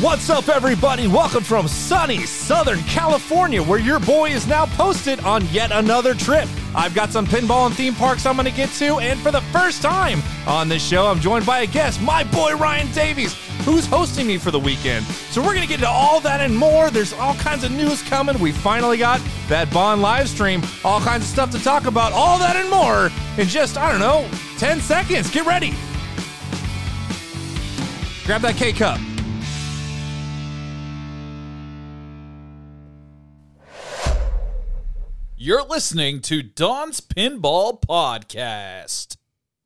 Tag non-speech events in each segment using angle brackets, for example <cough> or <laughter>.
What's up, everybody? Welcome from sunny Southern California, where your boy is now posted on yet another trip. I've got some pinball and theme parks I'm going to get to, and for the first time on this show, I'm joined by a guest, my boy Ryan Davies, who's hosting me for the weekend. So we're going to get into all that and more. There's all kinds of news coming. We finally got that Bond live stream, all kinds of stuff to talk about, all that and more in just, I don't know, 10 seconds. Get ready. Grab that K cup. You're listening to Don's Pinball Podcast.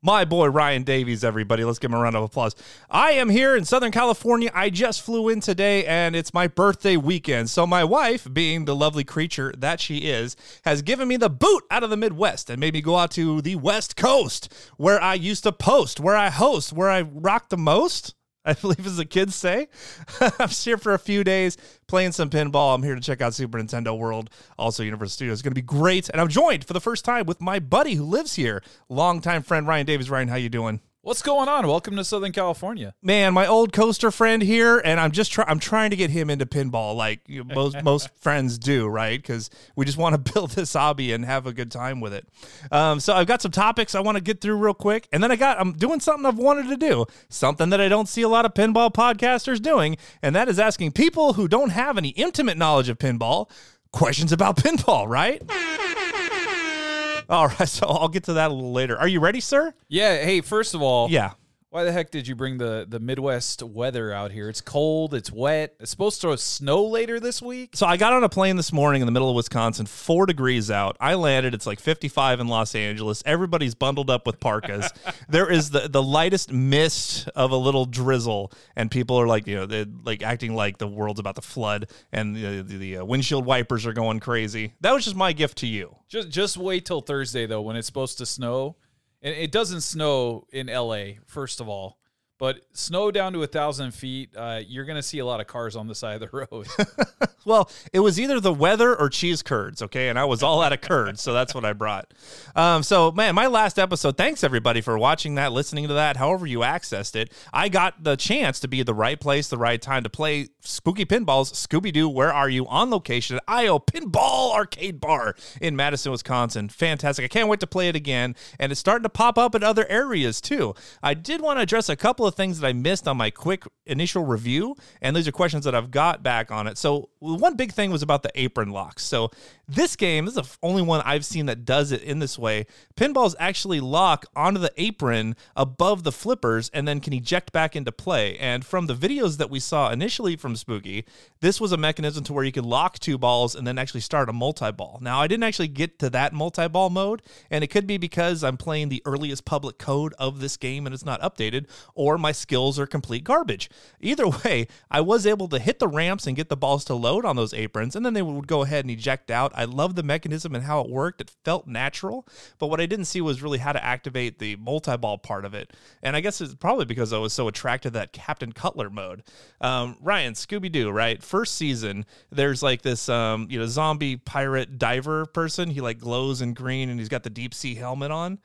My boy Ryan Davies, everybody. Let's give him a round of applause. I am here in Southern California. I just flew in today and it's my birthday weekend. So, my wife, being the lovely creature that she is, has given me the boot out of the Midwest and made me go out to the West Coast where I used to post, where I host, where I rock the most. I believe as the kids say. <laughs> I'm here for a few days playing some pinball. I'm here to check out Super Nintendo World, also Universal Studios. It's going to be great. And I'm joined for the first time with my buddy who lives here, longtime friend Ryan Davies. Ryan, how you doing? What's going on? Welcome to Southern California. Man, my old coaster friend here, and I'm just trying. I'm trying to get him into pinball, like you know, most <laughs> most friends do, right? Because we just want to <laughs> build this hobby and have a good time with it. Um, so I've got some topics I want to get through real quick, and then I got I'm doing something I've wanted to do, something that I don't see a lot of pinball podcasters doing, and that is asking people who don't have any intimate knowledge of pinball questions about <laughs> pinball, right? All right, so I'll get to that a little later. Are you ready, sir? Yeah. Hey, first of all, Yeah. Why the heck did you bring the the Midwest weather out here? It's cold. It's wet. It's supposed to snow later this week. So I got on a plane this morning in the middle of Wisconsin, four degrees out. I landed. It's like 55 in Los Angeles. Everybody's bundled up with parkas. <laughs> there is the, the lightest mist of a little drizzle, and people are like, you know, they're like acting like the world's about to flood, and the, the, the uh, windshield wipers are going crazy. That was just my gift to you. Just just wait till Thursday though, when it's supposed to snow. And it doesn't snow in LA, first of all. But snow down to a thousand feet, uh, you're gonna see a lot of cars on the side of the <laughs> road. <laughs> Well, it was either the weather or cheese curds, okay? And I was all out of curds, so that's what I brought. Um, so, man, my last episode, thanks everybody for watching that, listening to that, however you accessed it. I got the chance to be the right place, the right time to play Spooky Pinballs, Scooby Doo, Where Are You? on location at IO Pinball Arcade Bar in Madison, Wisconsin. Fantastic. I can't wait to play it again. And it's starting to pop up in other areas too. I did want to address a couple of things that I missed on my quick initial review, and these are questions that I've got back on it. So, one big thing was about the apron locks. So, this game this is the only one I've seen that does it in this way. Pinballs actually lock onto the apron above the flippers and then can eject back into play. And from the videos that we saw initially from Spooky, this was a mechanism to where you could lock two balls and then actually start a multi ball. Now, I didn't actually get to that multi ball mode, and it could be because I'm playing the earliest public code of this game and it's not updated, or my skills are complete garbage. Either way, I was able to hit the ramps and get the balls to load on those aprons, and then they would go ahead and eject out. I love the mechanism and how it worked. It felt natural, but what I didn't see was really how to activate the multi ball part of it. And I guess it's probably because I was so attracted to that Captain Cutler mode. Um, Ryan, Scooby Doo, right? First season, there's like this, um, you know, zombie pirate diver person. He like glows in green and he's got the deep sea helmet on.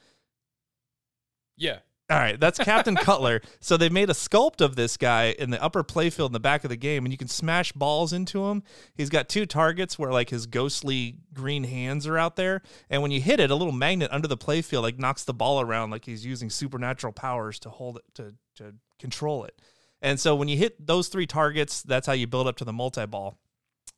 yeah. All right, that's Captain <laughs> Cutler. So they made a sculpt of this guy in the upper playfield in the back of the game, and you can smash balls into him. He's got two targets where like his ghostly green hands are out there, and when you hit it, a little magnet under the playfield like knocks the ball around, like he's using supernatural powers to hold it to to control it. And so when you hit those three targets, that's how you build up to the multi ball.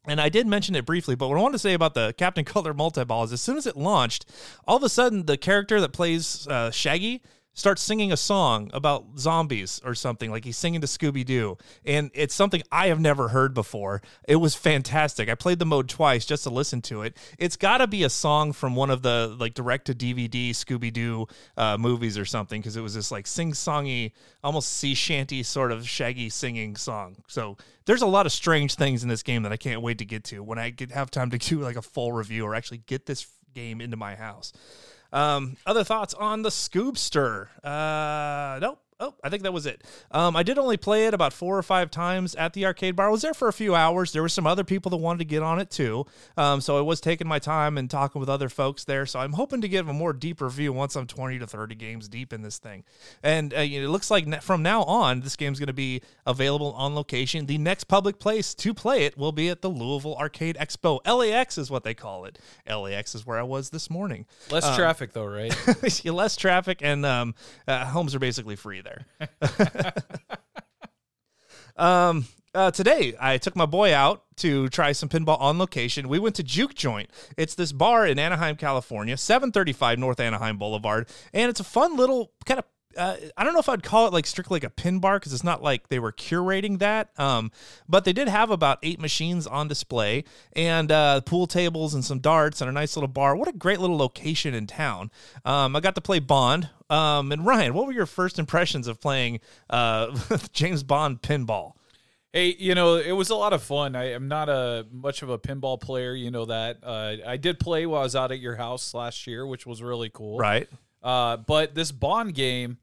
And I did mention it briefly, but what I want to say about the Captain Cutler multi ball is as soon as it launched, all of a sudden the character that plays uh, Shaggy starts singing a song about zombies or something like he's singing to Scooby Doo, and it's something I have never heard before. It was fantastic. I played the mode twice just to listen to it. It's got to be a song from one of the like direct to DVD Scooby Doo uh, movies or something because it was this like sing songy, almost sea shanty sort of Shaggy singing song. So there's a lot of strange things in this game that I can't wait to get to when I get have time to do like a full review or actually get this game into my house. Um, other thoughts on the Scoobster? Uh, nope. Oh, I think that was it. Um, I did only play it about four or five times at the arcade bar. I was there for a few hours. There were some other people that wanted to get on it too. Um, so I was taking my time and talking with other folks there. So I'm hoping to give a more deep review once I'm 20 to 30 games deep in this thing. And uh, it looks like from now on, this game's going to be available on location. The next public place to play it will be at the Louisville Arcade Expo. LAX is what they call it. LAX is where I was this morning. Less uh, traffic though, right? <laughs> less traffic and um, uh, homes are basically free there. <laughs> um, uh, today, I took my boy out to try some pinball on location. We went to Juke Joint. It's this bar in Anaheim, California, 735 North Anaheim Boulevard. And it's a fun little kind of uh, I don't know if I'd call it like strictly like a pin bar because it's not like they were curating that. Um, but they did have about eight machines on display and uh, pool tables and some darts and a nice little bar. What a great little location in town. Um, I got to play Bond. Um, and Ryan, what were your first impressions of playing uh, <laughs> James Bond pinball? Hey, you know, it was a lot of fun. I am not a much of a pinball player, you know that. Uh, I did play while I was out at your house last year, which was really cool. Right. Uh, but this Bond game,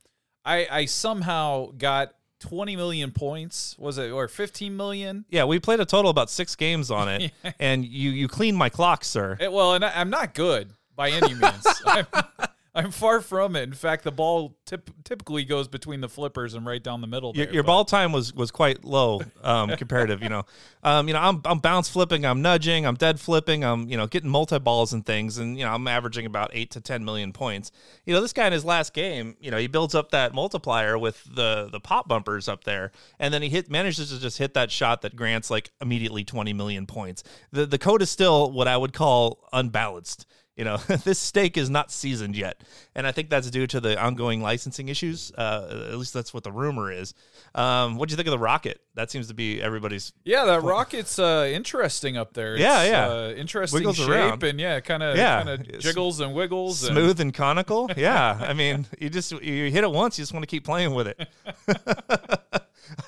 I, I somehow got 20 million points was it or 15 million yeah we played a total about six games on it <laughs> and you you cleaned my clock sir it, well and I, am not good by any means <laughs> I'm far from it. In fact, the ball tip, typically goes between the flippers and right down the middle. There, your, your ball time was was quite low um, <laughs> comparative. You know, um, you know, I'm I'm bounce flipping, I'm nudging, I'm dead flipping, I'm you know getting multi balls and things, and you know I'm averaging about eight to ten million points. You know, this guy in his last game, you know, he builds up that multiplier with the the pop bumpers up there, and then he hit manages to just hit that shot that grants like immediately twenty million points. The the code is still what I would call unbalanced. You know, <laughs> this steak is not seasoned yet, and I think that's due to the ongoing licensing issues. Uh, at least that's what the rumor is. Um, what do you think of the rocket? That seems to be everybody's. Yeah, that rocket's uh, interesting up there. It's, yeah, yeah, uh, interesting wiggles shape around. and yeah, kind of yeah, kind of jiggles and wiggles, smooth and, and conical. <laughs> yeah, I mean, you just you hit it once, you just want to keep playing with it.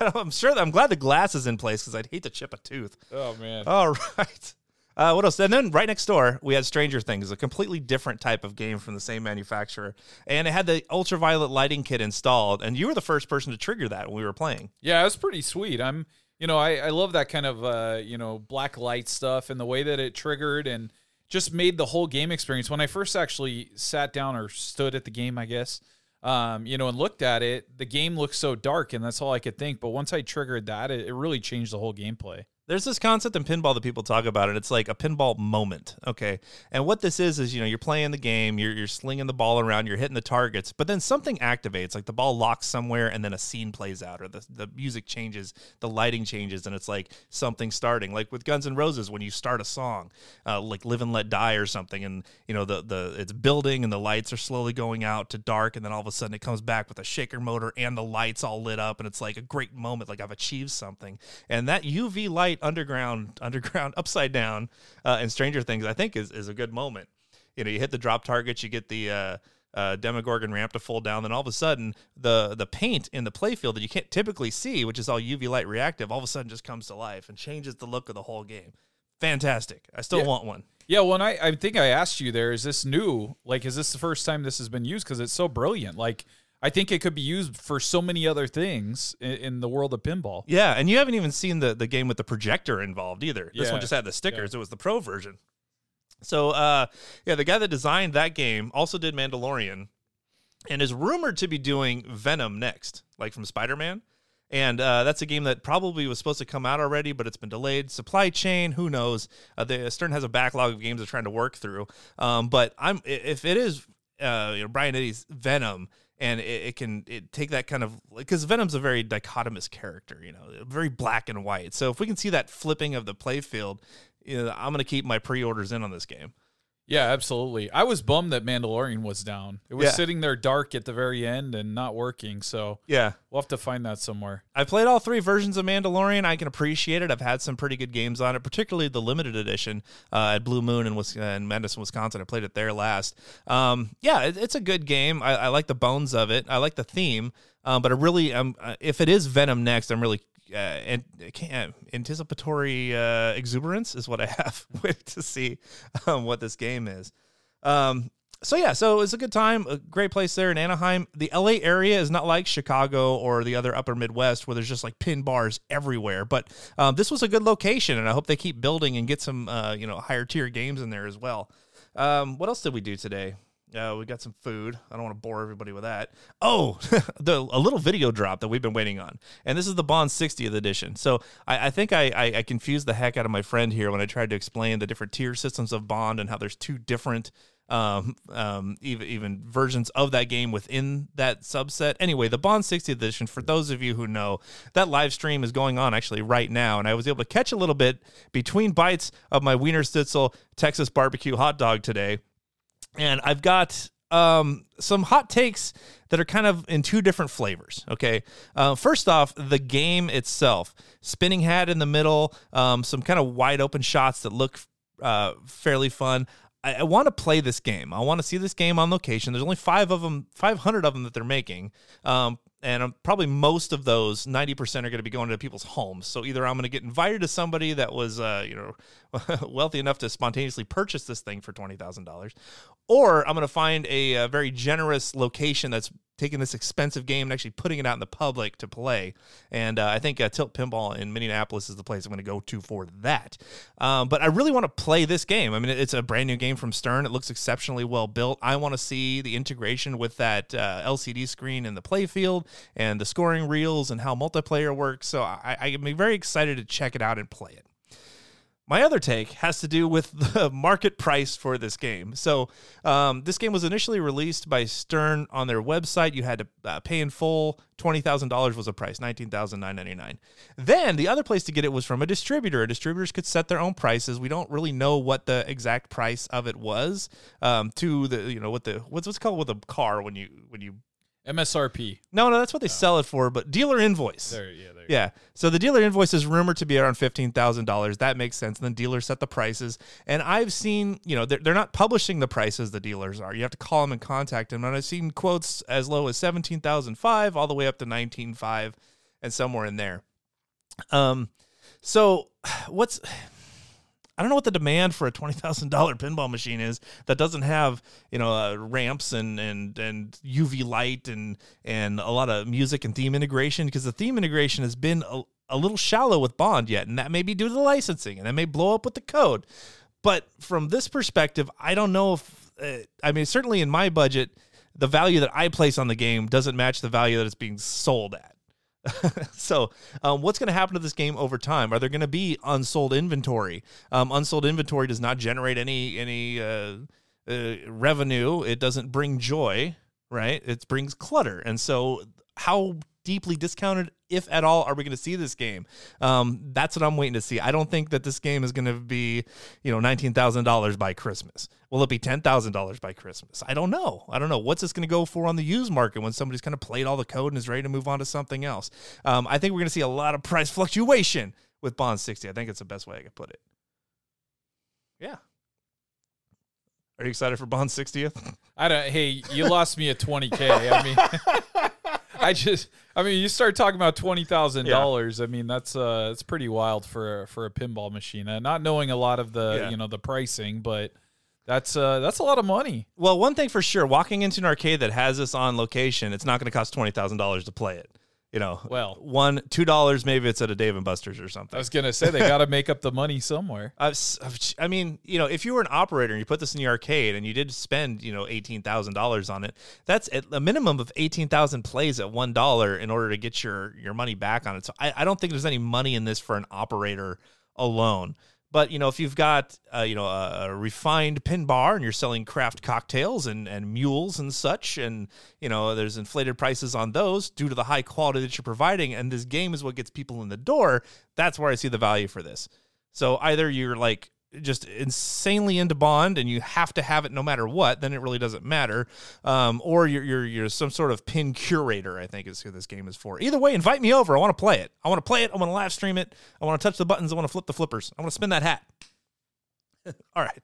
<laughs> I'm sure. I'm glad the glass is in place because I'd hate to chip a tooth. Oh man! All right. Uh, what else? And then right next door, we had Stranger Things, a completely different type of game from the same manufacturer. And it had the ultraviolet lighting kit installed. And you were the first person to trigger that when we were playing. Yeah, it was pretty sweet. I'm, you know, I, I love that kind of, uh, you know, black light stuff and the way that it triggered and just made the whole game experience. When I first actually sat down or stood at the game, I guess, um, you know, and looked at it, the game looked so dark, and that's all I could think. But once I triggered that, it, it really changed the whole gameplay. There's this concept in pinball that people talk about, and it's like a pinball moment. Okay. And what this is, is, you know, you're playing the game, you're, you're slinging the ball around, you're hitting the targets, but then something activates, like the ball locks somewhere, and then a scene plays out, or the, the music changes, the lighting changes, and it's like something starting. Like with Guns N' Roses, when you start a song, uh, like Live and Let Die or something, and, you know, the, the it's building and the lights are slowly going out to dark, and then all of a sudden it comes back with a shaker motor and the lights all lit up, and it's like a great moment, like I've achieved something. And that UV light underground, <laughs> underground, upside down, uh, and Stranger Things, I think is is a good moment. You know, you hit the drop targets, you get the uh, uh, Demogorgon ramp to fold down, then all of a sudden the the paint in the playfield that you can't typically see, which is all UV light reactive, all of a sudden just comes to life and changes the look of the whole game. Fantastic! I still yeah. want one. Yeah, well, I, I think I asked you there. Is this new? Like, is this the first time this has been used? Because it's so brilliant. Like, I think it could be used for so many other things in, in, the world of pinball. Yeah, and you haven't even seen the the game with the projector involved either. This yeah. one just had the stickers. Yeah. It was the pro version. So, uh, yeah, the guy that designed that game also did Mandalorian, and is rumored to be doing Venom next, like from Spider Man. And uh, that's a game that probably was supposed to come out already, but it's been delayed. Supply chain, who knows? Uh, the Stern has a backlog of games they're trying to work through. Um, but I'm if it is, uh, you know, Brian Eddy's Venom and it, it, can it take that kind of because Venom's a very dichotomous character, you know, very black and white. So if we can see that flipping of the playfield, you know, I'm going to keep my pre-orders in on this game. Yeah, absolutely. I was bummed that Mandalorian was down. It was yeah. sitting there dark at the very end and not working. So yeah, we'll have to find that somewhere. I played all three versions of Mandalorian. I can appreciate it. I've had some pretty good games on it, particularly the limited edition uh, at Blue Moon in, Wis- in Madison, Wisconsin. I played it there last. Um, yeah, it, it's a good game. I, I, like the bones of it. I like the theme. Um, but I really, um, if it is Venom next, I'm really uh, and anticipatory uh, exuberance is what I <laughs> have to see um, what this game is. Um, so yeah, so it was a good time, a great place there in Anaheim. The LA area is not like Chicago or the other upper Midwest where there's just like pin bars everywhere. But um, this was a good location, and I hope they keep building and get some uh, you know higher tier games in there as well. Um, what else did we do today? Uh, we got some food. I don't want to bore everybody with that. Oh, <laughs> the a little video drop that we've been waiting on, and this is the Bond 60th edition. So I, I think I, I, I confused the heck out of my friend here when I tried to explain the different tier systems of Bond and how there's two different um, um, even even versions of that game within that subset. Anyway, the Bond 60th edition. For those of you who know, that live stream is going on actually right now, and I was able to catch a little bit between bites of my Wienerschnitzel Texas barbecue hot dog today and I've got um, some hot takes that are kind of in two different flavors. Okay, uh, first off, the game itself, spinning hat in the middle, um, some kind of wide open shots that look uh, fairly fun. I, I want to play this game. I want to see this game on location. There's only five of them, 500 of them that they're making. Um, and um, probably most of those 90% are going to be going to people's homes. So either i'm going to get invited to somebody that was uh, you know <laughs> wealthy enough to spontaneously purchase this thing for $20000 or i'm going to find a, a, very generous location that's taking this expensive game and actually putting it out in the public to play. And uh, I think uh, Tilt Pinball in Minneapolis is the place I'm going to go to for that. Um, but I really want to play this game. I mean, it's a brand new game from Stern. It looks exceptionally well built. I want to see the integration with that uh, LCD screen in the playfield and the scoring reels and how multiplayer works. So I, I am very excited to check it out and play it. My other take has to do with <laughs> the market price for this game. So, um, this game was initially released by Stern on their website. You had to uh, pay in full. $20,000 was the price, 19,999. Then the other place to get it was from a distributor. Distributors could set their own prices. We don't really know what the exact price of it was um, to the, you know, what the, what's, what's called with a car when you, when you MSRP. No, no, that's what they sell it for, but dealer invoice. There, yeah, there. Yeah. So the dealer invoice is rumored to be around fifteen thousand dollars. That makes sense. And then dealers set the prices. And I've seen, you know, they're, they're not publishing the prices the dealers are. You have to call them and contact them. And I've seen quotes as low as seventeen thousand five, all the way up to nineteen five, and somewhere in there. Um, so <sighs> what's I don't know what the demand for a twenty thousand dollar pinball machine is that doesn't have you know uh, ramps and and and UV light and and a lot of music and theme integration because the theme integration has been a, a little shallow with Bond yet, and that may be due to the licensing, and that may blow up with the code. But from this perspective, I don't know if uh, I mean certainly in my budget, the value that I place on the game doesn't match the value that it's being sold at. <laughs> so, um, what's going to happen to this game over time? Are there going to be unsold inventory? Um, unsold inventory does not generate any any uh, uh, revenue. It doesn't bring joy, right? It brings clutter. And so, how deeply discounted, if at all, are we going to see this game? Um, that's what I'm waiting to see. I don't think that this game is going to be, you know, nineteen thousand dollars by Christmas. Will it be ten thousand dollars by Christmas? I don't know. I don't know. What's this going to go for on the used market when somebody's kind of played all the code and is ready to move on to something else? Um, I think we're going to see a lot of price fluctuation with Bond 60. I think it's the best way I could put it. Yeah. Are you excited for Bond 60th? I don't. Hey, you lost me at 20k. I mean. <laughs> <laughs> I just, I mean, you start talking about twenty thousand yeah. dollars. I mean, that's uh, it's pretty wild for for a pinball machine. Uh, not knowing a lot of the, yeah. you know, the pricing, but that's uh, that's a lot of money. Well, one thing for sure, walking into an arcade that has this on location, it's not going to cost twenty thousand dollars to play it you know, well, one two dollars maybe it's at a Dave and Buster's or something. I was gonna say they got to make up the money somewhere. <laughs> I, I mean, you know, if you were an operator and you put this in the arcade and you did spend you know eighteen thousand dollars on it, that's at a minimum of eighteen thousand plays at one dollar in order to get your your money back on it. So I, I don't think there's any money in this for an operator alone. But you know, if you've got uh, you know a, a, refined pin bar and you're selling craft cocktails and and mules and such, and you know there's inflated prices on those due to the high quality that you're providing, and this game is what gets people in the door. That's where I see the value for this. So either you're like just insanely into Bond and you have to have it no matter what, then it really doesn't matter. Um, or you're, you're, you're some sort of pin curator, I think is who this game is for. Either way, invite me over. I want to play it. I want to play it. I want to live stream it. I want to touch the buttons. I want to flip the flippers. I want to spin that hat. <laughs> All right.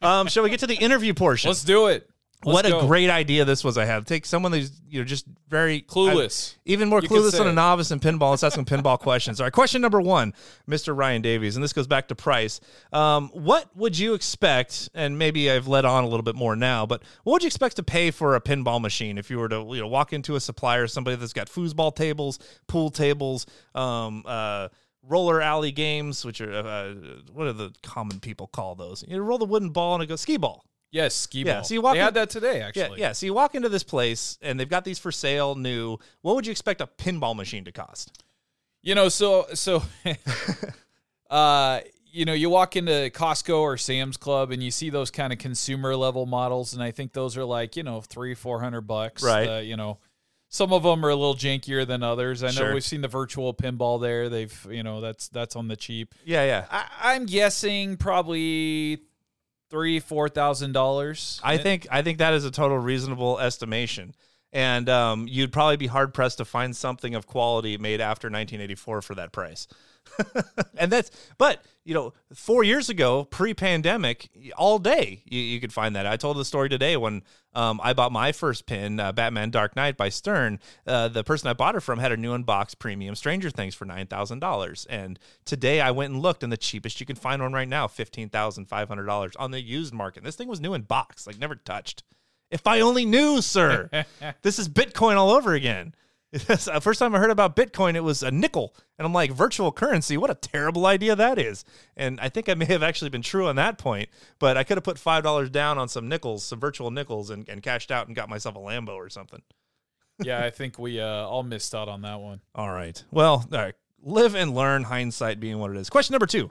Um, shall we get to the interview portion? Let's do it. What go. a great idea this was! I had take someone who's you know just very Clueless. I- even more You clueless than a novice in pinball. Let's ask some pinball <laughs> questions. All right, question number one, Mr. Ryan Davies, and this goes back to price. Um, what would you expect? And maybe I've led on a little bit more now, but what would you expect to pay for a pinball machine if you were to you know walk into a supplier, somebody that's got foosball tables, pool tables, um, uh, roller alley games, which are uh, what are the common people call those? You roll the wooden ball and it goes skee ball. Yes, ski Yeah, so you walk they in- had that today, Yeah, actually. yeah. So you walk into this place and they've got these for sale, new. What would you expect a pinball machine to cost? You know, so so <laughs> uh you know, you walk into Costco or Sam's Club and you see those kind of consumer level models, and I think those are like you know three, four hundred bucks. Right. Uh, you know, some of them are a little jankier than others. I know Sure. we've seen the virtual pinball there. They've you know that's that's on the cheap. Yeah, yeah. I, I'm guessing probably three, four thousand dollars. I think I think that is a total reasonable estimation. And um, you'd probably be hard pressed to find something of quality made after 1984 for that price. <laughs> and that's, but you know, four years ago, pre-pandemic, all day you, you could find that. I told the story today when um, I bought my first pin, uh, Batman Dark Knight by Stern. Uh, the person I bought it from had a new unboxed premium Stranger Things for nine thousand dollars, and today I went and looked, and the cheapest you can find one right now, fifteen thousand five hundred dollars on the used market. This thing was new in box, like never touched. If I only knew, sir. <laughs> this is Bitcoin all over again. <laughs> the first time I heard about Bitcoin, it was a nickel. And I'm like, virtual currency, what a terrible idea that is. And I think I may have actually been true on that point, but I could have put $5 down on some nickels, some virtual nickels, and, and cashed out and got myself a Lambo or something. <laughs> yeah, I think we uh, all missed out on that one. All right. Well, all right. Live and learn, hindsight being what it is. Question number two.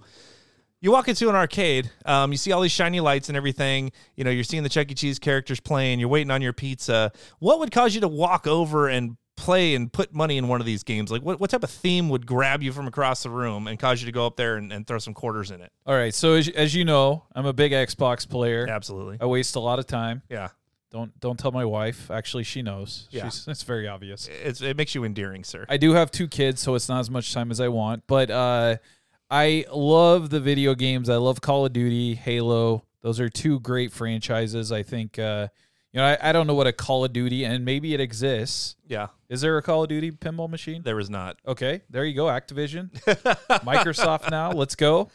You walk into an arcade, um, you see all these shiny lights and everything. You know, you're seeing the Chuck E. Cheese characters playing, you're waiting on your pizza. What would cause you to walk over and play and put money in one of these games? Like, what, what type of theme would grab you from across the room and cause you to go up there and, and throw some quarters in it? All right, so as, as you know, I'm a big Xbox player. Absolutely. I waste a lot of time. Yeah. Don't don't tell my wife. Actually, she knows. Yeah. She's, it's very obvious. It's, it makes you endearing, sir. I do have two kids, so it's not as much time as I want. But uh, I love the video games. I love Call of Duty, Halo. Those are two great franchises. I think. Uh, you know, I, I don't know what a Call of Duty, and maybe it exists. yeah. Is there a Call of Duty pinball machine? There was not. Okay, there you go. Activision, <laughs> Microsoft now. Let's go.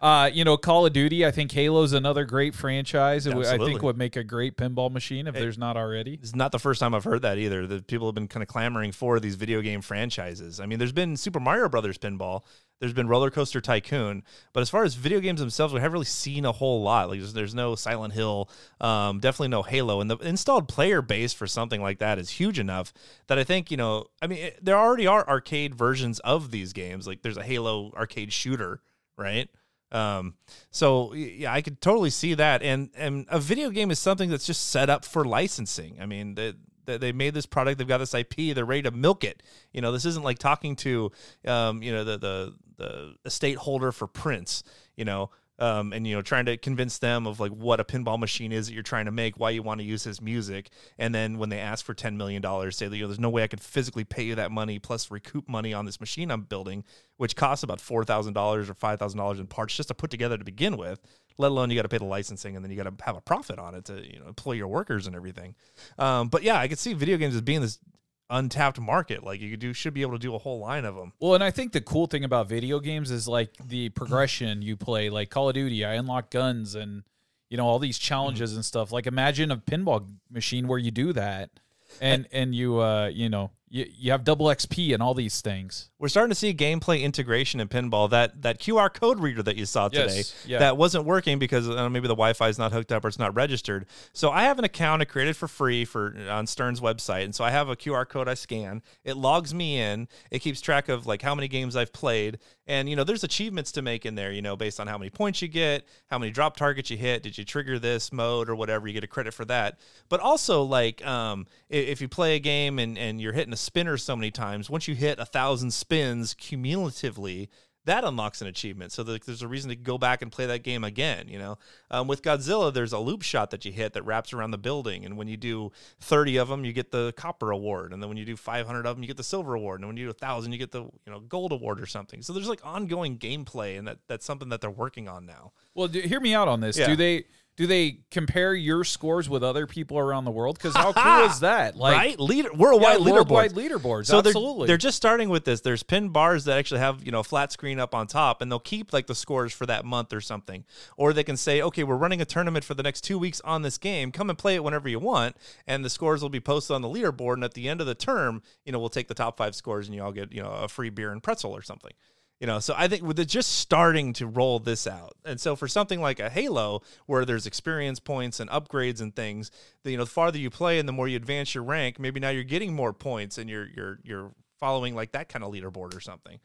Uh, you know, Call of Duty. I think Halo's another great franchise. It I Absolutely. think would make a great pinball machine if there's not already. It's not the first time I've heard that either. That people have been kind of clamoring for these video game franchises. I mean, there's been Super Mario Brothers pinball, there's been Roller Coaster Tycoon, but as far as video games themselves, we haven't really seen a whole lot. Like, there's, there's no Silent Hill, um, definitely no Halo, and the installed player base for something like that is huge enough that I think you know. I mean, it, there already are arcade versions of these games. Like, there's a Halo arcade shooter, right? Um, so yeah, I could totally see that. And and a video game is something that's just set up for licensing. I mean, they, they, made this product, they've got this IP, they're ready to milk it. You know, this isn't like talking to, um, you know, the the the estate holder for Prince. You know. Um, and you know, trying to convince them of like what a pinball machine is that you're trying to make, why you want to use his music, and then when they ask for ten million dollars, say, that you know, there's no way I could physically pay you that money plus recoup money on this machine I'm building, which costs about four thousand dollars or five thousand dollars in parts just to put together to begin with. Let alone you got to pay the licensing and then you got to have a profit on it to you know employ your workers and everything. Um, but yeah, I could see video games as being this untapped market. Like you could do, should be able to do a whole line of them. Well, and I think the cool thing about video games is like the progression you play, like Call of Duty. I unlock guns and you know all these challenges and stuff. Like imagine a pinball machine where you do that, and and you uh you know you you have double XP and all these things. We're starting to see gameplay integration in pinball. That that QR code reader that you saw today Yes, yeah. that wasn't working because uh, maybe the Wi-Fi is not hooked up or it's not registered. So I have an account I created for free for on Stern's website, and so I have a QR code I scan. It logs me in. It keeps track of like how many games I've played, and you know there's achievements to make in there. You know based on how many points you get, how many drop targets you hit, did you trigger this mode or whatever, you get a credit for that. But also like um, i- if you play a game and and you're hitting a spinner so many times, once you hit a thousand spins cumulatively, that unlocks an achievement. So there's a reason to go back and play that game again. You know, um, with Godzilla, there's a loop shot that you hit that wraps around the building, and when you do 30 of them, you get the copper award, and then when you do 500 of them, you get the silver award, and when you do a thousand, you get the you know gold award or something. So there's like ongoing gameplay, and that that's something that they're working on now. Well, do, hear me out on this. Yeah. Do they do they compare your scores with other people around the world? Because <laughs> how cool is that? Like, right? Leader worldwide yeah, leaderboard. worldwide leaderboards. So absolutely. they're they're just starting with this. There's pin bars that actually have you know a flat screen up on top, and they'll keep like the scores for that month or something. Or they can say, okay, we're running a tournament for the next two weeks on this game. Come and play it whenever you want, and the scores will be posted on the leaderboard. And at the end of the term, you know, we'll take the top five scores, and you all get you know a free beer and pretzel or something. You know, so I think with it just starting to roll this out, and so for something like a Halo, where there's experience points and upgrades and things, the, you know, the farther you play and the more you advance your rank, maybe now you're getting more points and you're you're you're following like that kind of leaderboard or something.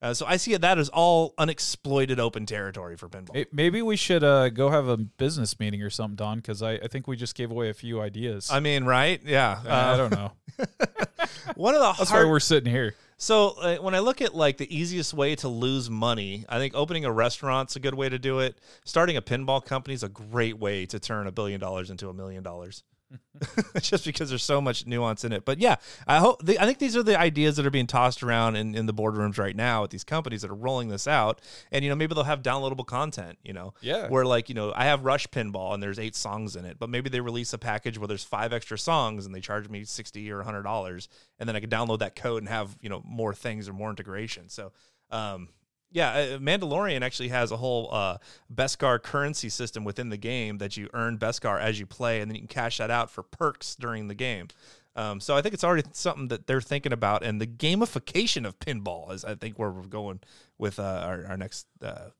Uh, so I see that as all unexploited open territory for pinball. Maybe we should uh, go have a business meeting or something, Don, because I, I think we just gave away a few ideas. I mean, right? Yeah. I Uh, don't know. <laughs> one of the That's hard, why we're sitting here. So uh, when I look at like the easiest way to lose money, I think opening a restaurant's a good way to do it. Starting a pinball company is a great way to turn a billion dollars into a million dollars. <laughs> Just because there's so much nuance in it. But yeah, I hope the, I think these are the ideas that are being tossed around in, in the boardrooms right now at these companies that are rolling this out. And you know, maybe they'll have downloadable content, you know. Yeah. Where like, you know, I have Rush Pinball and there's eight songs in it, but maybe they release a package where there's five extra songs and they charge me 60 or hundred dollars and then I can download that code and have, you know, more things or more integration. So um yeah, uh, Mandalorian actually has a whole uh, Beskar currency system within the game that you earn Beskar as you play, and then you can cash that out for perks during the game. Um, so I think it's already something that they're thinking about, and the gamification of pinball is, I think, where we're going with uh, our, our next uh,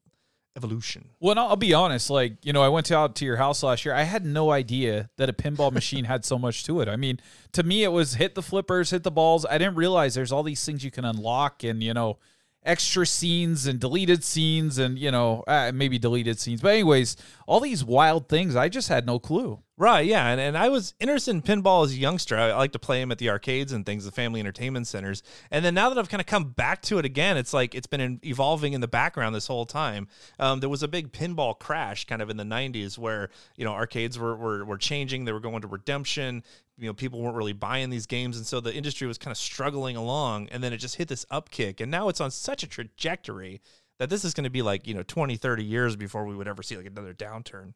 evolution. Well, I'll, I'll be honest. Like, you know, I went out to your house last year. I had no idea that a pinball machine had so much to it. I mean, to me, it was hit the flippers, hit the balls. I didn't realize there's all these things you can unlock and, you know, extra scenes and deleted scenes and, you know, uh, maybe deleted scenes. But, anyways, all these wild things, I just had no clue. Right, yeah, and, and I was interested in pinball as a youngster. I, I like to play them at the arcades and things, the family entertainment centers. And then now that I've kind of come back to it again, it's like it's been in, evolving in the background this whole time. Um, there was a big pinball crash kind of in the '90s where you know arcades were, were were changing, they were going to redemption. You know, people weren't really buying these games, and so the industry was kind of struggling along. And then it just hit this upkick, and now it's on such a trajectory that this is going to be like you know 20, 30 years before we would ever see like another downturn.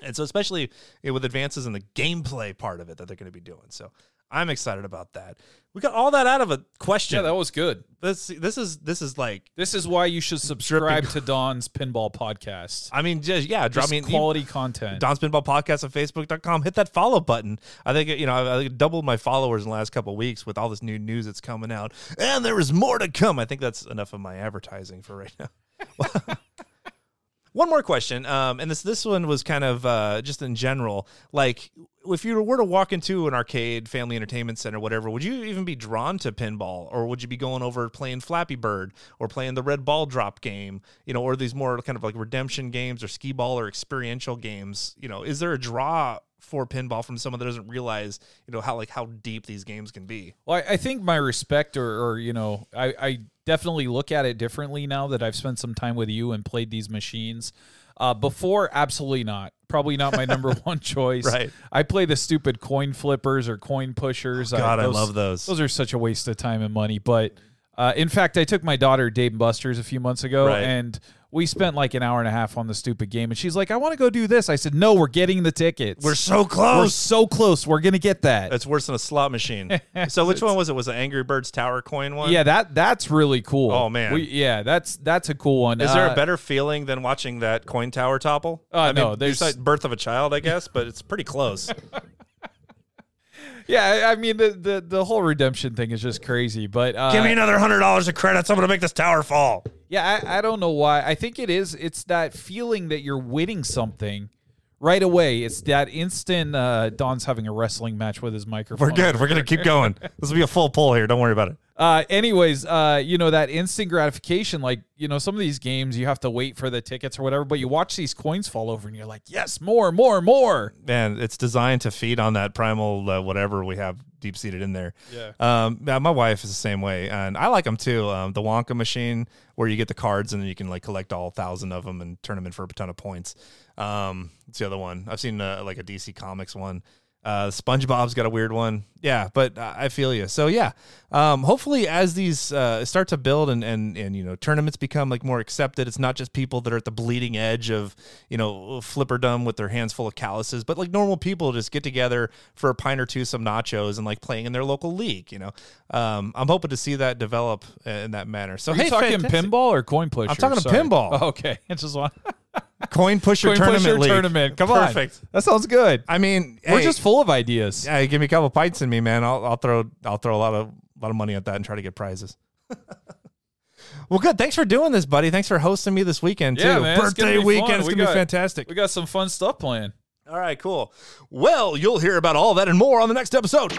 And so, especially you know, with advances in the gameplay part of it that they're going to be doing. So, I'm excited about that. We got all that out of a question. Yeah, that was good. this this is this is like, This is why you should subscribe <laughs> to Don's Pinball Podcast. I mean, just yeah, drop me quality content. Don's Pinball Podcast on Facebook.com. Hit that follow button. I think you know I, I doubled my followers in the last couple of weeks with all this new news that's coming out, and there is more to come. I think that's enough of my advertising for right now. <laughs> One more question, um, and this this one was kind of uh, just in general. Like, if you were to walk into an arcade, family entertainment center, whatever, would you even be drawn to pinball, or would you be going over playing Flappy Bird, or playing the Red Ball Drop game, you know, or these more kind of like redemption games, or skee ball, or experiential games? You know, is there a draw for pinball from someone that doesn't realize, you know, how like how deep these games can be? Well, I, I think my respect, or, or you know, I, I definitely look at it differently now that I've spent some time with you and played these machines. Uh, before, absolutely not. Probably not my number <laughs> one choice. Right. I play the stupid coin flippers or coin pushers. God, I love those. Those are such a waste of time and money. But uh, in fact, I took my daughter Dave Buster's a few months ago, Right. and we spent like an hour and a half on the stupid game. And she's like, "I want to go do this." I said, "No, we're getting the tickets. We're so close. We're so close. We're gonna get that." That's worse than a slot machine. so which one was it? Was it Angry Birds Tower Coin one? Yeah, that that's really cool. Oh, man. we, yeah, that's that's a cool one. Is there Uh, a better feeling than watching that coin tower topple? Uh, I mean, no, there's- besides birth of a child, I guess, but it's pretty close. <laughs> Yeah, I- mean the, the the whole redemption thing is just crazy. But uh, Give me another hundred dollars of credits. I'm gonna make this tower fall. yeah, I, I don't know why. I think it is. It's that feeling that you're winning something right away. It's that instant. Uh, Don's having a wrestling match with his microphone. We're good. We're gonna keep going. <laughs> This will be a full pull here. Don't worry about it. Uh, anyways, uh, you know that instant gratification. Like you know, some of these games you have to wait for the tickets or whatever, but you watch these coins fall over, and you're like, yes, more, more, more. Man, it's designed to feed on that primal uh, whatever we have deep seated in there. Yeah. Um, my wife is the same way, and I like them too. Um, the Wonka machine, where you get the cards and then you can like collect all thousand of them and turn them in for a ton of points. Um, it's the other one. I've seen uh, like a DC Comics one. Uh, SpongeBob's got a weird one. Yeah, but I feel you. So yeah, um, hopefully as these uh, start to build and and and you know tournaments become like more accepted, it's not just people that are at the bleeding edge of you know flipperdom with their hands full of calluses, but like normal people just get together for a pint or two, some nachos, and like playing in their local league. You know, um, I'm hoping to see that develop in that manner. So Are hey, you talking fantastic. pinball or coin pusher? I'm talking Sorry. pinball. Oh, <laughs> okay, it's <laughs> just want <laughs> coin pusher coin tournament pusher league. tournament. Come on, Perfect. That sounds good. I mean, We're hey, just full of ideas. yeah, give me a couple pints in me, man. I'll, I'll throw I'll throw a lot of lot of money at that and try to get prizes. <laughs> well, good. Thanks for doing this, buddy. Thanks for hosting me this weekend too. Yeah, man, it's gonna Birthday be weekend. fun. It's We gonna got- be fantastic. We got some fun stuff planned. All right, cool. Well, you'll hear about all that and more on the next episode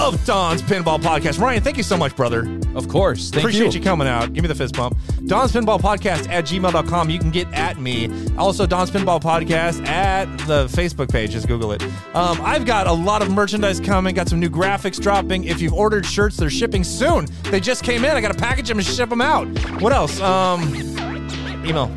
of Don's Pinball Podcast. Ryan, thank you so much, brother. Of course. Thank Appreciate you. coming out. Give me the fist bump. Don's Pinball Podcast at gmail.com. You can get at me. Also, Don's Pinball Podcast at the Facebook page. Just Google it. Um, I've got a lot of merchandise coming. Got some new graphics dropping. If you've ordered shirts, they're shipping soon. They just came in. I got to package them and ship them out. What else? Um, email